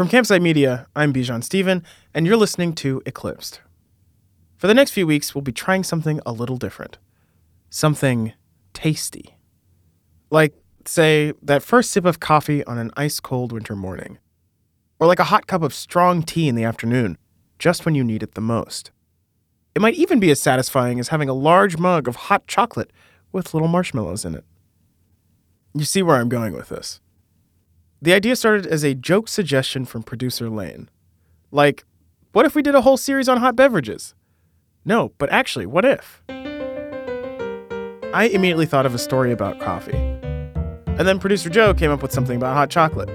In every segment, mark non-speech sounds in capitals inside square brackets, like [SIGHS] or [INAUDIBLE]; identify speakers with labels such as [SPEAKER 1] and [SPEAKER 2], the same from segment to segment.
[SPEAKER 1] From Campside Media, I'm Bijan Stephen, and you're listening to Eclipsed. For the next few weeks, we'll be trying something a little different. Something tasty. Like, say, that first sip of coffee on an ice cold winter morning. Or like a hot cup of strong tea in the afternoon, just when you need it the most. It might even be as satisfying as having a large mug of hot chocolate with little marshmallows in it. You see where I'm going with this. The idea started as a joke suggestion from producer Lane. Like, what if we did a whole series on hot beverages? No, but actually, what if? I immediately thought of a story about coffee. And then producer Joe came up with something about hot chocolate.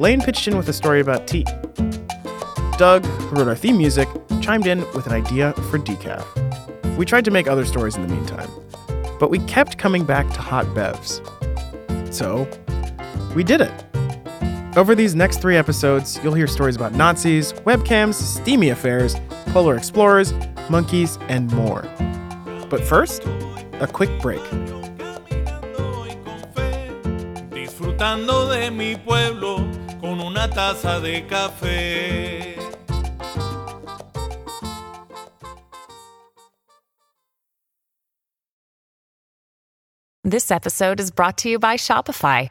[SPEAKER 1] Lane pitched in with a story about tea. Doug, who wrote our theme music, chimed in with an idea for decaf. We tried to make other stories in the meantime, but we kept coming back to hot bevs. So, we did it. Over these next three episodes, you'll hear stories about Nazis, webcams, steamy affairs, polar explorers, monkeys, and more. But first, a quick break.
[SPEAKER 2] Disfrutando de mi pueblo con una taza de café.
[SPEAKER 3] This episode is brought to you by Shopify.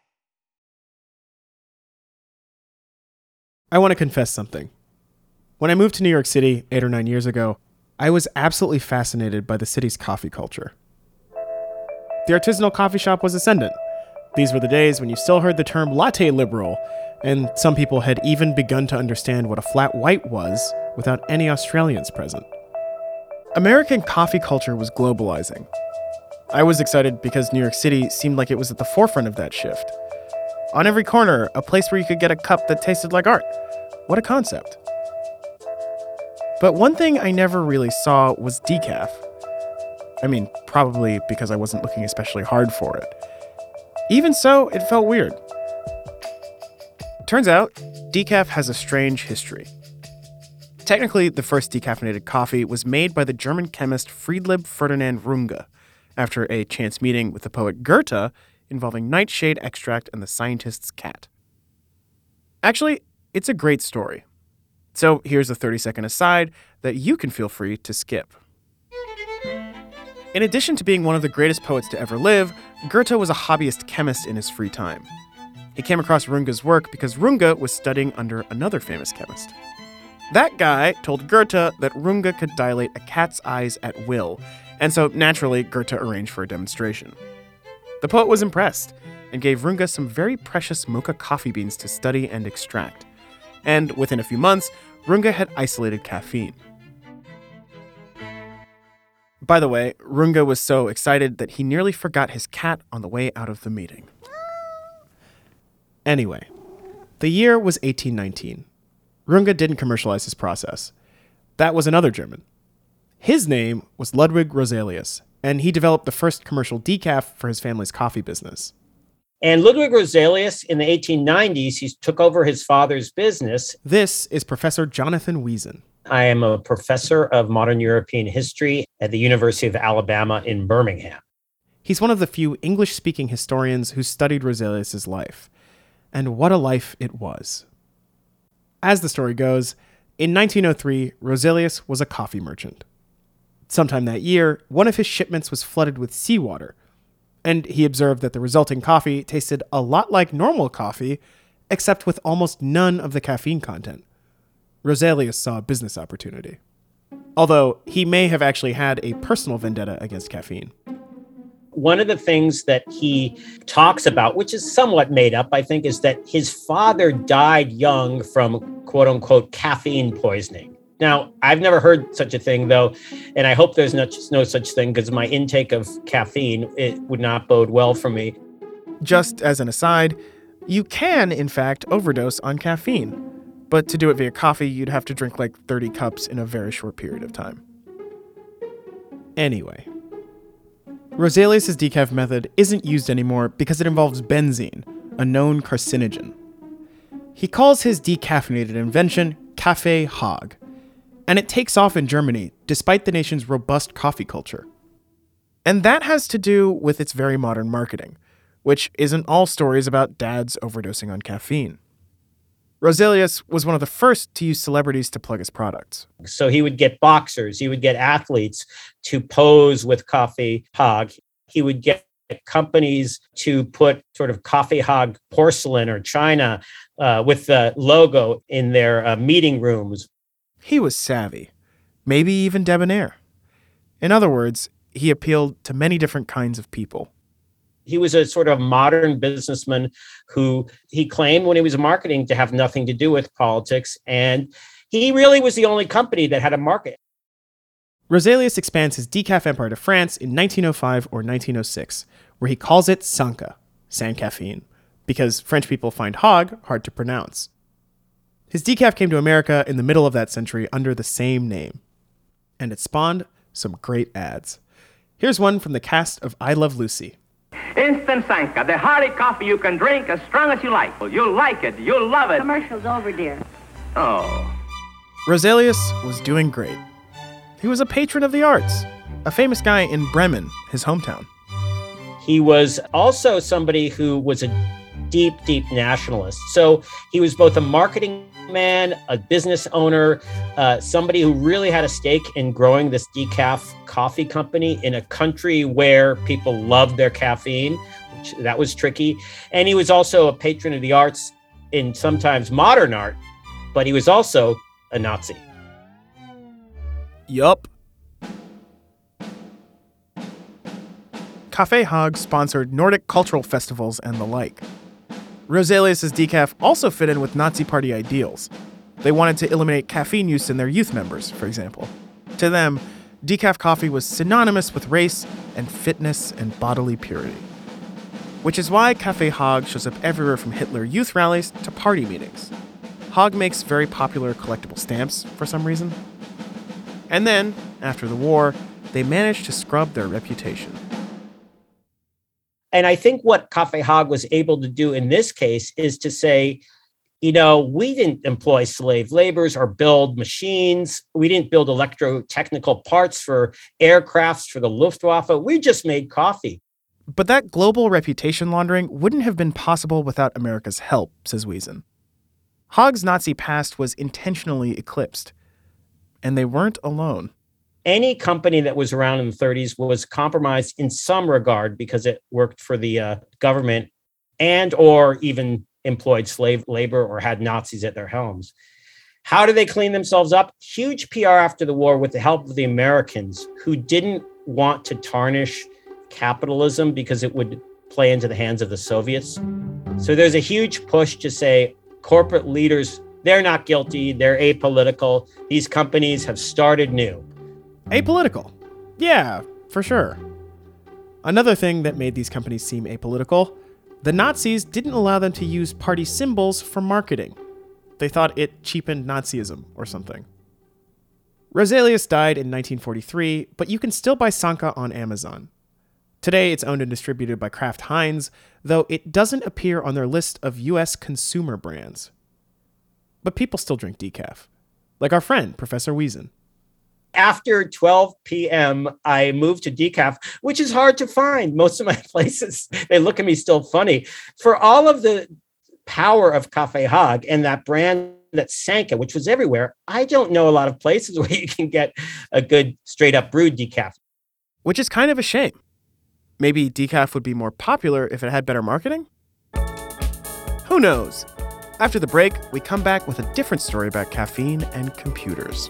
[SPEAKER 1] I want to confess something. When I moved to New York City eight or nine years ago, I was absolutely fascinated by the city's coffee culture. The artisanal coffee shop was ascendant. These were the days when you still heard the term latte liberal, and some people had even begun to understand what a flat white was without any Australians present. American coffee culture was globalizing. I was excited because New York City seemed like it was at the forefront of that shift. On every corner, a place where you could get a cup that tasted like art. What a concept. But one thing I never really saw was decaf. I mean, probably because I wasn't looking especially hard for it. Even so, it felt weird. Turns out, decaf has a strange history. Technically, the first decaffeinated coffee was made by the German chemist Friedlieb Ferdinand Runge after a chance meeting with the poet Goethe involving nightshade extract and the scientist's cat. Actually, it's a great story. So here's a 30 second aside that you can feel free to skip. In addition to being one of the greatest poets to ever live, Goethe was a hobbyist chemist in his free time. He came across Runge's work because Runge was studying under another famous chemist. That guy told Goethe that Runge could dilate a cat's eyes at will, and so naturally, Goethe arranged for a demonstration. The poet was impressed and gave Runge some very precious mocha coffee beans to study and extract. And within a few months, Runge had isolated caffeine. By the way, Runge was so excited that he nearly forgot his cat on the way out of the meeting. Anyway, the year was 1819. Runge didn't commercialize his process. That was another German. His name was Ludwig Roselius, and he developed the first commercial decaf for his family's coffee business.
[SPEAKER 4] And Ludwig Roselius in the 1890s, he took over his father's business.
[SPEAKER 1] This is Professor Jonathan Wiesen.
[SPEAKER 4] I am a professor of modern European history at the University of Alabama in Birmingham.
[SPEAKER 1] He's one of the few English speaking historians who studied Roselius's life. And what a life it was. As the story goes, in 1903, Roselius was a coffee merchant. Sometime that year, one of his shipments was flooded with seawater, and he observed that the resulting coffee tasted a lot like normal coffee, except with almost none of the caffeine content. Roselius saw a business opportunity. Although he may have actually had a personal vendetta against caffeine.
[SPEAKER 4] One of the things that he talks about, which is somewhat made up, I think, is that his father died young from quote unquote caffeine poisoning. Now, I've never heard such a thing though, and I hope there's no, no such thing because my intake of caffeine it would not bode well for me.
[SPEAKER 1] Just as an aside, you can, in fact, overdose on caffeine. but to do it via coffee, you'd have to drink like 30 cups in a very short period of time. Anyway, Roselius' decaf method isn't used anymore because it involves benzene, a known carcinogen. He calls his decaffeinated invention Cafe HAG, and it takes off in Germany despite the nation's robust coffee culture. And that has to do with its very modern marketing, which isn't all stories about dads overdosing on caffeine. Roselius was one of the first to use celebrities to plug his products.
[SPEAKER 4] So he would get boxers, he would get athletes to pose with Kaffee HAG. He would get companies to put sort of Kaffee HAG porcelain or china uh, with the logo in their uh, meeting rooms.
[SPEAKER 1] He was savvy, maybe even debonair. In other words, he appealed to many different kinds of people.
[SPEAKER 4] He was a sort of modern businessman who he claimed when he was marketing to have nothing to do with politics. And he really was the only company that had a market.
[SPEAKER 1] Roselius expands his decaf empire to France in 1905 or 1906, where he calls it Sanka, sans caffeine, because French people find HAG hard to pronounce. His decaf came to America in the middle of that century under the same name, and it spawned some great ads. Here's one from the cast of I Love Lucy.
[SPEAKER 5] Instant Sanka, the hearty coffee you can drink as strong as you like. You'll like it. You'll love it.
[SPEAKER 6] Commercial's over, dear.
[SPEAKER 5] Oh.
[SPEAKER 1] Roselius was doing great. He was a patron of the arts, a famous guy in Bremen, his hometown.
[SPEAKER 4] He was also somebody who was a deep, deep nationalist. So he was both a marketing man, a business owner, uh, somebody who really had a stake in growing this decaf coffee company in a country where people loved their caffeine. Which, that was tricky. And he was also a patron of the arts in sometimes modern art, but he was also a Nazi.
[SPEAKER 1] Yup. Cafe HAG sponsored Nordic cultural festivals and the like. Roselius' decaf also fit in with Nazi Party ideals. They wanted to eliminate caffeine use in their youth members, for example. To them, decaf coffee was synonymous with race and fitness and bodily purity. Which is why Cafe HAG shows up everywhere from Hitler youth rallies to party meetings. HAG makes very popular collectible stamps for some reason. And then, after the war, they managed to scrub their reputation.
[SPEAKER 4] And I think what Cafe HAG was able to do in this case is to say, you know, we didn't employ slave laborers or build machines. We didn't build electrotechnical parts for aircrafts for the Luftwaffe. We just made coffee.
[SPEAKER 1] But that global reputation laundering wouldn't have been possible without America's help, says Wiesen. HAG's Nazi past was intentionally eclipsed, and they weren't alone
[SPEAKER 4] any company that was around in the 30s was compromised in some regard because it worked for the uh, government and or even employed slave labor or had nazis at their helms. How do they clean themselves up? Huge pr after the war with the help of the americans who didn't want to tarnish capitalism because it would play into the hands of the soviets. So there's a huge push to say corporate leaders they're not guilty they're apolitical. These companies have started new
[SPEAKER 1] Apolitical. Yeah, for sure. Another thing that made these companies seem apolitical the Nazis didn't allow them to use party symbols for marketing. They thought it cheapened Nazism or something. Roselius died in 1943, but you can still buy Sanka on Amazon. Today, it's owned and distributed by Kraft Heinz, though it doesn't appear on their list of US consumer brands. But people still drink decaf, like our friend, Professor Wiesen
[SPEAKER 4] after 12 p.m., I moved to decaf, which is hard to find. Most of my [LAUGHS] places, they look at me still funny. For all of the power of Cafe HAG and that brand that Sanka, which was everywhere, I don't know a lot of places [LAUGHS] where you can get a good straight up brewed decaf.
[SPEAKER 1] Which is kind of a shame. Maybe decaf would be more popular if it had better marketing? Who knows? After the break, we come back with a different story about caffeine and computers.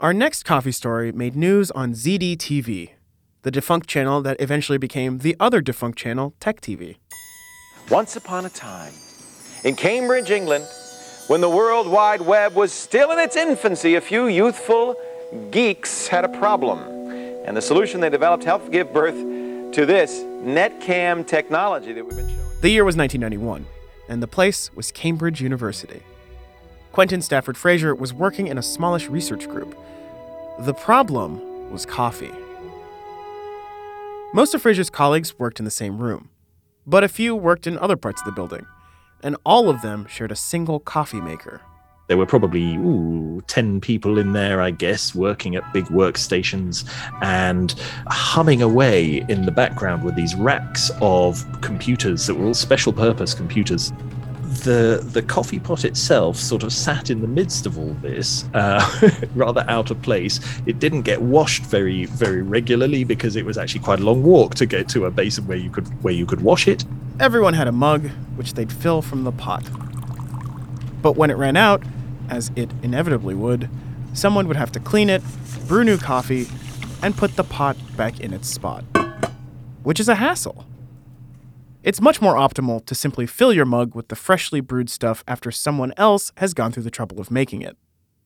[SPEAKER 1] Our next coffee story made news on ZDTV, the defunct channel that eventually became the other defunct channel, Tech TV.
[SPEAKER 7] Once upon a time, in Cambridge, England, when the World Wide Web was still in its infancy, a few youthful geeks had a problem. And the solution they developed helped give birth to this netcam technology that we've been showing.
[SPEAKER 1] The year was 1991, and the place was Cambridge University. Quentin Stafford Fraser was working in a smallish research group. The problem was coffee. Most of Fraser's colleagues worked in the same room, but a few worked in other parts of the building, and all of them shared a single coffee maker.
[SPEAKER 8] There were probably ooh, 10 people in there, I guess, working at big workstations and humming away in the background with these racks of computers that were all special purpose computers the the coffee pot itself sort of sat in the midst of all this, uh, [LAUGHS] rather out of place. It didn't get washed very very regularly because it was actually quite a long walk to get to a basin where you could where you could wash it.
[SPEAKER 1] Everyone had a mug, which they'd fill from the pot. But when it ran out, as it inevitably would, someone would have to clean it, brew new coffee, and put the pot back in its spot. Which is a hassle. It's much more optimal to simply fill your mug with the freshly brewed stuff after someone else has gone through the trouble of making it.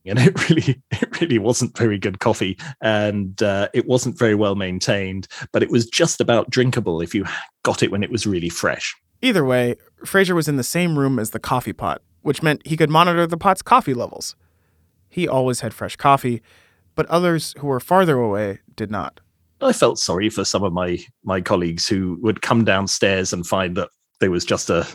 [SPEAKER 8] And it really, [LAUGHS] it really wasn't very good coffee, and uh, it wasn't very well maintained. But it was just about drinkable if you got it when it was really fresh.
[SPEAKER 1] Either way, Fraser was in the same room as the coffee pot, which meant he could monitor the pot's coffee levels. He always had fresh coffee, but others who were farther away did not.
[SPEAKER 8] I felt sorry for some of my my colleagues who would come downstairs and find that there was just a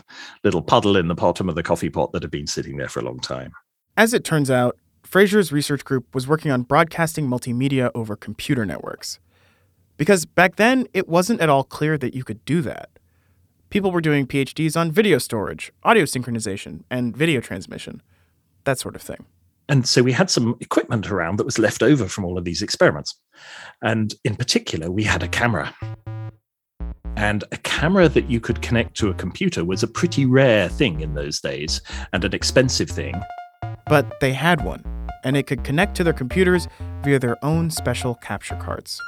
[SPEAKER 8] little puddle in the bottom of the coffee pot that had been sitting there for a long time.
[SPEAKER 1] As it turns out, Fraser's research group was working on broadcasting multimedia over computer networks. Because back then, it wasn't at all clear that you could do that. People were doing PhDs on video storage, audio synchronization, and video transmission, that sort of thing.
[SPEAKER 8] And so we had some equipment around that was left over from all of these experiments. And in particular, we had a camera. And a camera that you could connect to a computer was a pretty rare thing in those days and an expensive thing.
[SPEAKER 1] But they had one, and it could connect to their computers via their own special capture cards.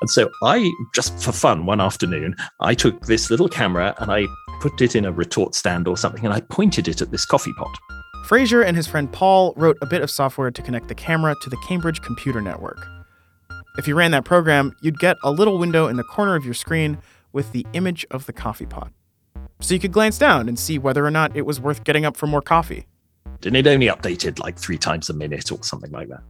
[SPEAKER 8] And so I, just for fun, one afternoon, I took this little camera and I put it in a retort stand or something and I pointed it at this coffee pot.
[SPEAKER 1] Fraser and his friend Paul wrote a bit of software to connect the camera to the Cambridge Computer Network. If you ran that program, you'd get a little window in the corner of your screen with the image of the coffee pot. So you could glance down and see whether or not it was worth getting up for more coffee.
[SPEAKER 8] And it only updated like three times a minute or something like that.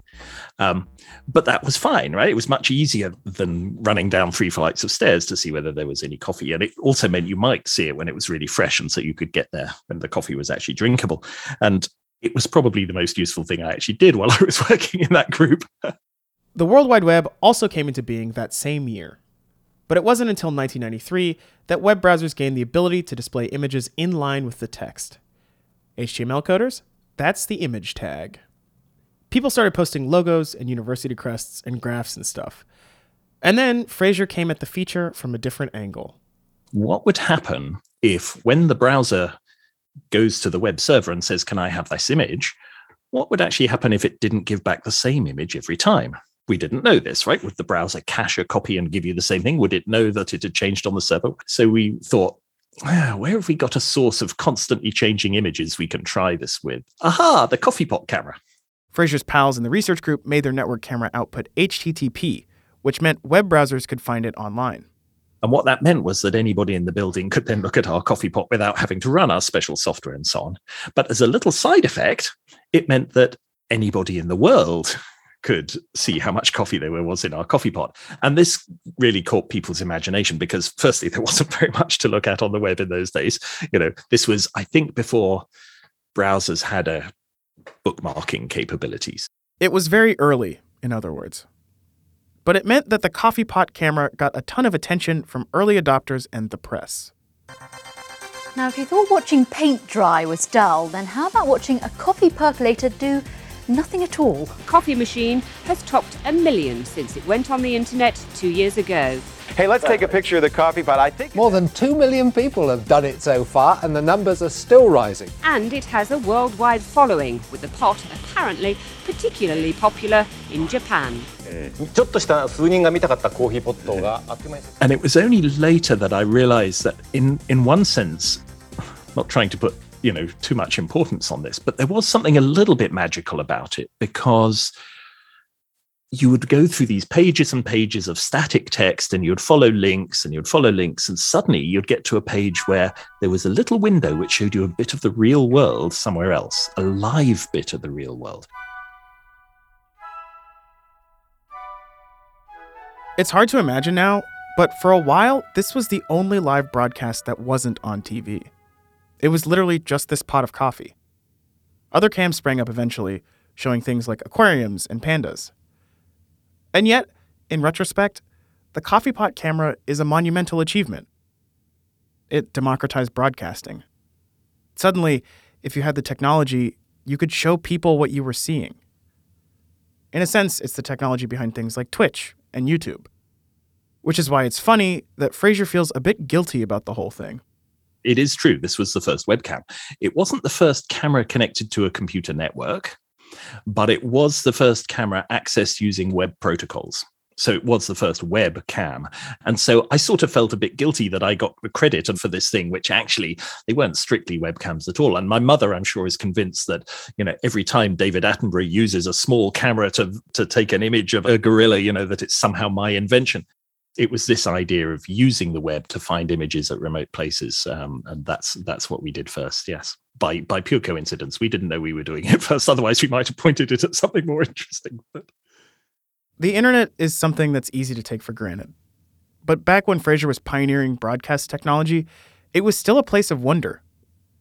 [SPEAKER 8] Um, but that was fine, right? It was much easier than running down three flights of stairs to see whether there was any coffee. And it also meant you might see it when it was really fresh. And so you could get there when the coffee was actually drinkable. And it was probably the most useful thing I actually did while [LAUGHS] I was working in that group. [LAUGHS]
[SPEAKER 1] The World Wide Web also came into being that same year. But it wasn't until 1993 that web browsers gained the ability to display images in line with the text. HTML coders? That's the image tag. People started posting logos and university crests and graphs and stuff. And then Fraser came at the feature from a different angle.
[SPEAKER 8] What would happen if, when the browser goes to the web server and says, Can I have this image? What would actually happen if it didn't give back the same image every time? we didn't know this, right? Would the browser cache a copy and give you the same thing? Would it know that it had changed on the server? So we thought, [SIGHS] where have we got a source of constantly changing images we can try this with? Aha, the coffee pot camera.
[SPEAKER 1] Fraser's pals in the research group made their network camera output HTTP, which meant web browsers could find it online.
[SPEAKER 8] And what that meant was that anybody in the building could then look at our coffee pot without having to run our special software and so on. But as a little side effect, it meant that anybody in the world could see how much coffee there was in our coffee pot. And this really caught people's imagination because, firstly, there [LAUGHS] wasn't very much to look at on the web in those days. You know, this was, I think, before browsers had a bookmarking capabilities.
[SPEAKER 1] It was very early, in other words. But it meant that the coffee pot camera got a ton of attention from early adopters and the press.
[SPEAKER 9] Now, if you thought watching paint dry was dull, then how about watching a coffee percolator do Nothing at all.
[SPEAKER 10] Coffee Machine has topped a million since it went on the internet two years ago.
[SPEAKER 7] Hey, let's take a picture of the coffee pot. I think
[SPEAKER 11] more than 2 million people have done it so far, and the numbers are still rising.
[SPEAKER 10] And it has a worldwide following, with the pot apparently particularly popular in Japan.
[SPEAKER 12] Eh, [LAUGHS]
[SPEAKER 8] and it was only later that I realized that, in, in one sense, not trying to put you know too much importance on this, but there was something a little bit magical about it because you would go through these pages and pages of static text and you'd follow links and you'd follow links and suddenly you'd get to a page where there was a little window which showed you a bit of the real world somewhere else a live bit of the real world
[SPEAKER 1] It's hard to imagine now, but for a while, this was the only live broadcast that wasn't on TV. It was literally just this pot of coffee. Other cams sprang up eventually, showing things like aquariums and pandas. And yet, in retrospect, the coffee pot camera is a monumental achievement. It democratized broadcasting. Suddenly, if you had the technology, you could show people what you were seeing. In a sense, it's the technology behind things like Twitch and YouTube. Which is why it's funny that Fraser feels a bit guilty about the whole thing.
[SPEAKER 8] It is true this was the first webcam. It wasn't the first camera connected to a computer network but it was the first camera accessed using web protocols. So it was the first webcam. and so i sort of felt a bit guilty that i got the credit and for this thing which actually they weren't strictly webcams at all. And my mother i'm sure is convinced that you know every time david attenborough uses a small camera to to take an image of a gorilla you know that it's somehow my invention it was this idea of using the web to find images at remote places um, and that's that's what we did first yes by by pure coincidence we didn't know we were doing it [LAUGHS] first otherwise we might have pointed it at something more interesting but
[SPEAKER 1] The internet is something that's easy to take for granted. But back when Fraser was pioneering broadcast technology, it was still a place of wonder.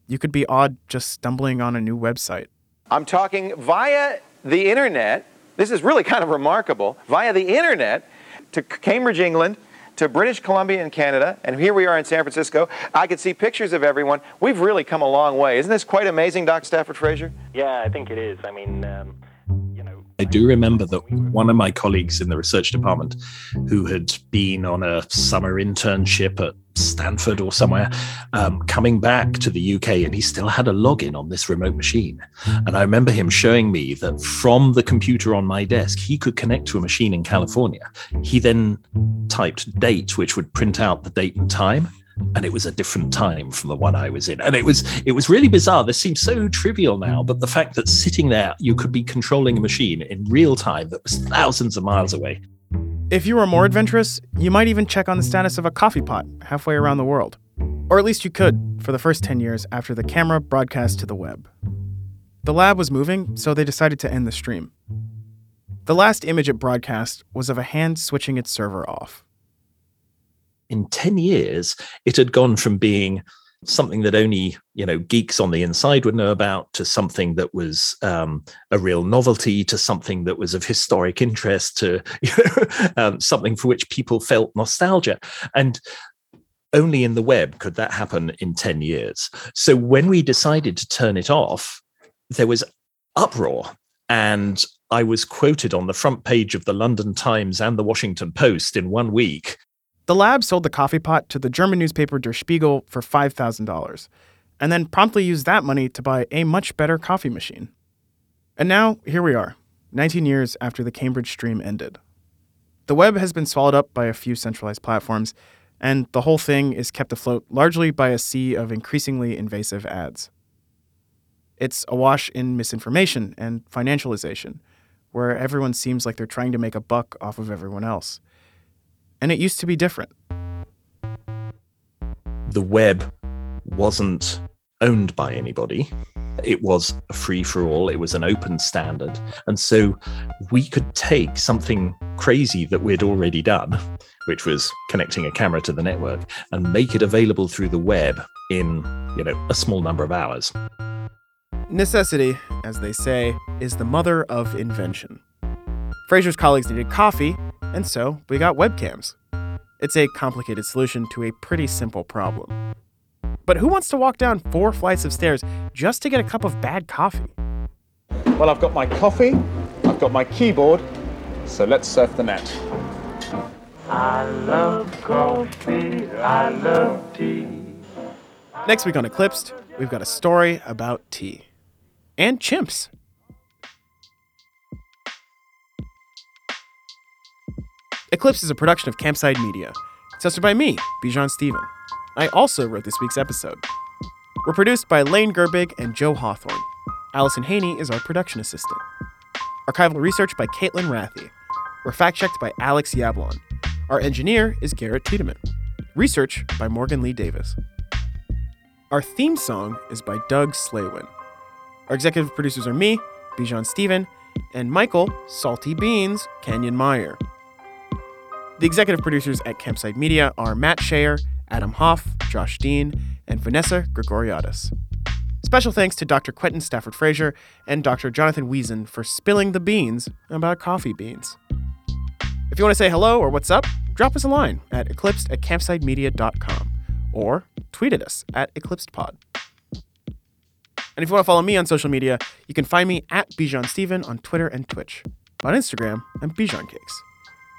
[SPEAKER 1] You could be odd just stumbling on a new website.
[SPEAKER 7] I'm talking via the internet. This is really kind of remarkable. Via the internet to Cambridge, England, to British Columbia in Canada, and here we are in San Francisco. I could see pictures of everyone. We've really come a long way. Isn't this quite amazing, Doc Stafford Fraser?
[SPEAKER 12] Yeah, I think it is. I mean, um, you know.
[SPEAKER 8] I do remember that one of my colleagues in the research department who had been on a summer internship at Stanford or somewhere, um, coming back to the UK, and he still had a login on this remote machine. And I remember him showing me that from the computer on my desk, he could connect to a machine in California. He then typed date, which would print out the date and time and it was a different time from the one I was in. And it was it was really bizarre. This seems so trivial now, but the fact that sitting there you could be controlling a machine in real time that was thousands of miles away.
[SPEAKER 1] If you were more adventurous, you might even check on the status of a coffee pot halfway around the world. Or at least you could for the first 10 years after the camera broadcast to the web. The lab was moving, so they decided to end the stream. The last image it broadcast was of a hand switching its server off.
[SPEAKER 8] In 10 years, it had gone from being something that only you know geeks on the inside would know about to something that was um, a real novelty to something that was of historic interest to [LAUGHS] um, something for which people felt nostalgia. And only in the web could that happen in 10 years. So when we decided to turn it off there was uproar. And i was quoted on the front page of the london times and the washington post in one week
[SPEAKER 1] The lab sold the coffee pot to the German newspaper Der Spiegel for $5,000, and then promptly used that money to buy a much better coffee machine. And now, here we are, 19 years after the Cambridge stream ended. The web has been swallowed up by a few centralized platforms, and the whole thing is kept afloat largely by a sea of increasingly invasive ads. It's awash in misinformation and financialization, where everyone seems like they're trying to make a buck off of everyone else. And it used to be different.
[SPEAKER 8] The web wasn't owned by anybody. It was a free for all, it was an open standard. And so we could take something crazy that we'd already done, which was connecting a camera to the network, and make it available through the web in, you know, a small number of hours.
[SPEAKER 1] Necessity, as they say, is the mother of invention. Fraser's colleagues needed coffee, and so we got webcams. It's a complicated solution to a pretty simple problem. But who wants to walk down four flights of stairs just to get a cup of bad coffee?
[SPEAKER 13] Well, I've got my coffee, I've got my keyboard, so let's surf the net.
[SPEAKER 2] I love coffee, I love tea.
[SPEAKER 1] Next week on Eclipsed, we've got a story about tea and chimps. Eclipsed is a production of Campside Media. It's hosted by me, Bijan Stephen. I also wrote this week's episode. We're produced by Lane Gerbig and Joe Hawthorne. Allison Haney is our production assistant. Archival research by Caitlin Rathy. We're fact checked by Alex Yablon. Our engineer is Garrett Tiedemann. Research by Morgan Lee Davis. Our theme song is by Doug Slaywin. Our executive producers are me, Bijan Stephen, and Michael, Salty Beans, Canyon Meyer. The executive producers at Campside Media are Matt Shaer, Adam Hoff, Josh Dean, and Vanessa Grigoriadis. Special thanks to Dr. Quentin Stafford Fraser and Dr. Jonathan Wiesen for spilling the beans about coffee beans. If you want to say hello or what's up, drop us a line at eclipsed at campsidemedia.com or tweet at us at eclipsedpod. And if you want to follow me on social media, you can find me at Bijan Stephen on Twitter and Twitch. On Instagram, I'm Bijan Cakes.